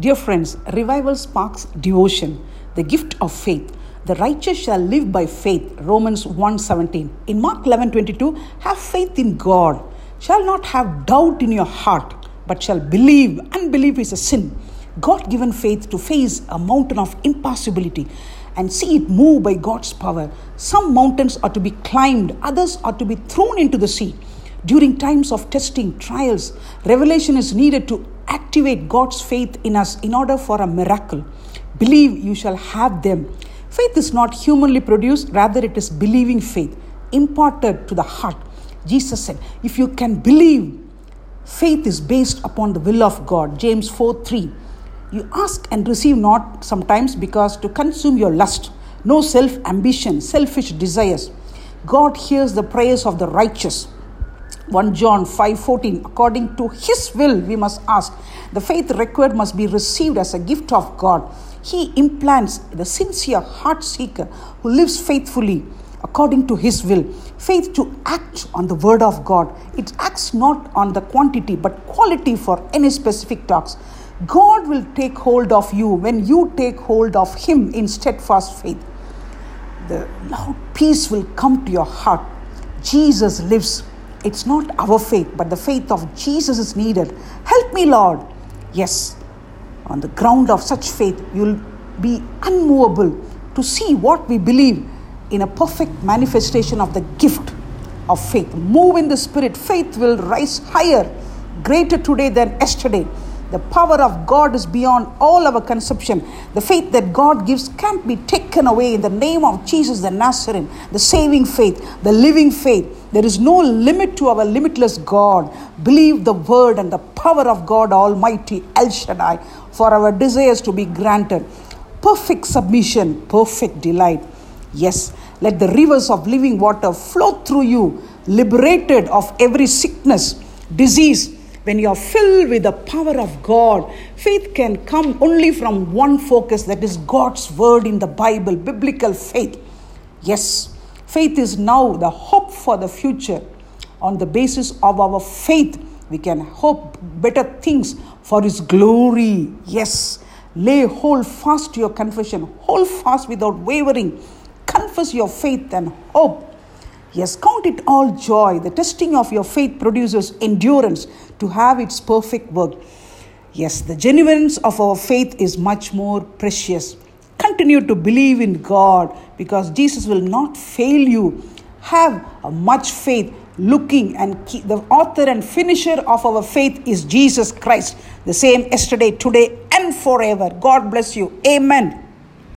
Dear friends, revival sparks devotion, the gift of faith. The righteous shall live by faith. Romans 1:17. In Mark 11:22, have faith in God. Shall not have doubt in your heart, but shall believe. Unbelief is a sin. God given faith to face a mountain of impossibility and see it move by God's power. Some mountains are to be climbed, others are to be thrown into the sea. During times of testing, trials, revelation is needed to activate God's faith in us in order for a miracle. Believe you shall have them. Faith is not humanly produced, rather, it is believing faith imparted to the heart. Jesus said, If you can believe, faith is based upon the will of God. James 4 3. You ask and receive not sometimes because to consume your lust, no self ambition, selfish desires. God hears the prayers of the righteous. 1 John 5:14 according to his will we must ask the faith required must be received as a gift of God. He implants the sincere heart seeker who lives faithfully according to his will. Faith to act on the word of God. It acts not on the quantity but quality for any specific talks God will take hold of you when you take hold of him in steadfast faith. The loud peace will come to your heart. Jesus lives it's not our faith, but the faith of Jesus is needed. Help me, Lord. Yes, on the ground of such faith, you'll be unmovable to see what we believe in a perfect manifestation of the gift of faith. Move in the Spirit. Faith will rise higher, greater today than yesterday. The power of God is beyond all our conception. The faith that God gives can't be taken away in the name of Jesus the Nazarene, the saving faith, the living faith. There is no limit to our limitless God. Believe the word and the power of God Almighty, El Shaddai, for our desires to be granted. Perfect submission, perfect delight. Yes, let the rivers of living water flow through you, liberated of every sickness, disease, when you are filled with the power of God, faith can come only from one focus that is God's word in the Bible, biblical faith. Yes, faith is now the hope for the future. On the basis of our faith, we can hope better things for His glory. Yes, lay hold fast to your confession, hold fast without wavering. Confess your faith and hope Yes, count it all joy. The testing of your faith produces endurance to have its perfect work. Yes, the genuineness of our faith is much more precious. Continue to believe in God because Jesus will not fail you. Have much faith looking and keep, the author and finisher of our faith is Jesus Christ, the same yesterday, today, and forever. God bless you. Amen.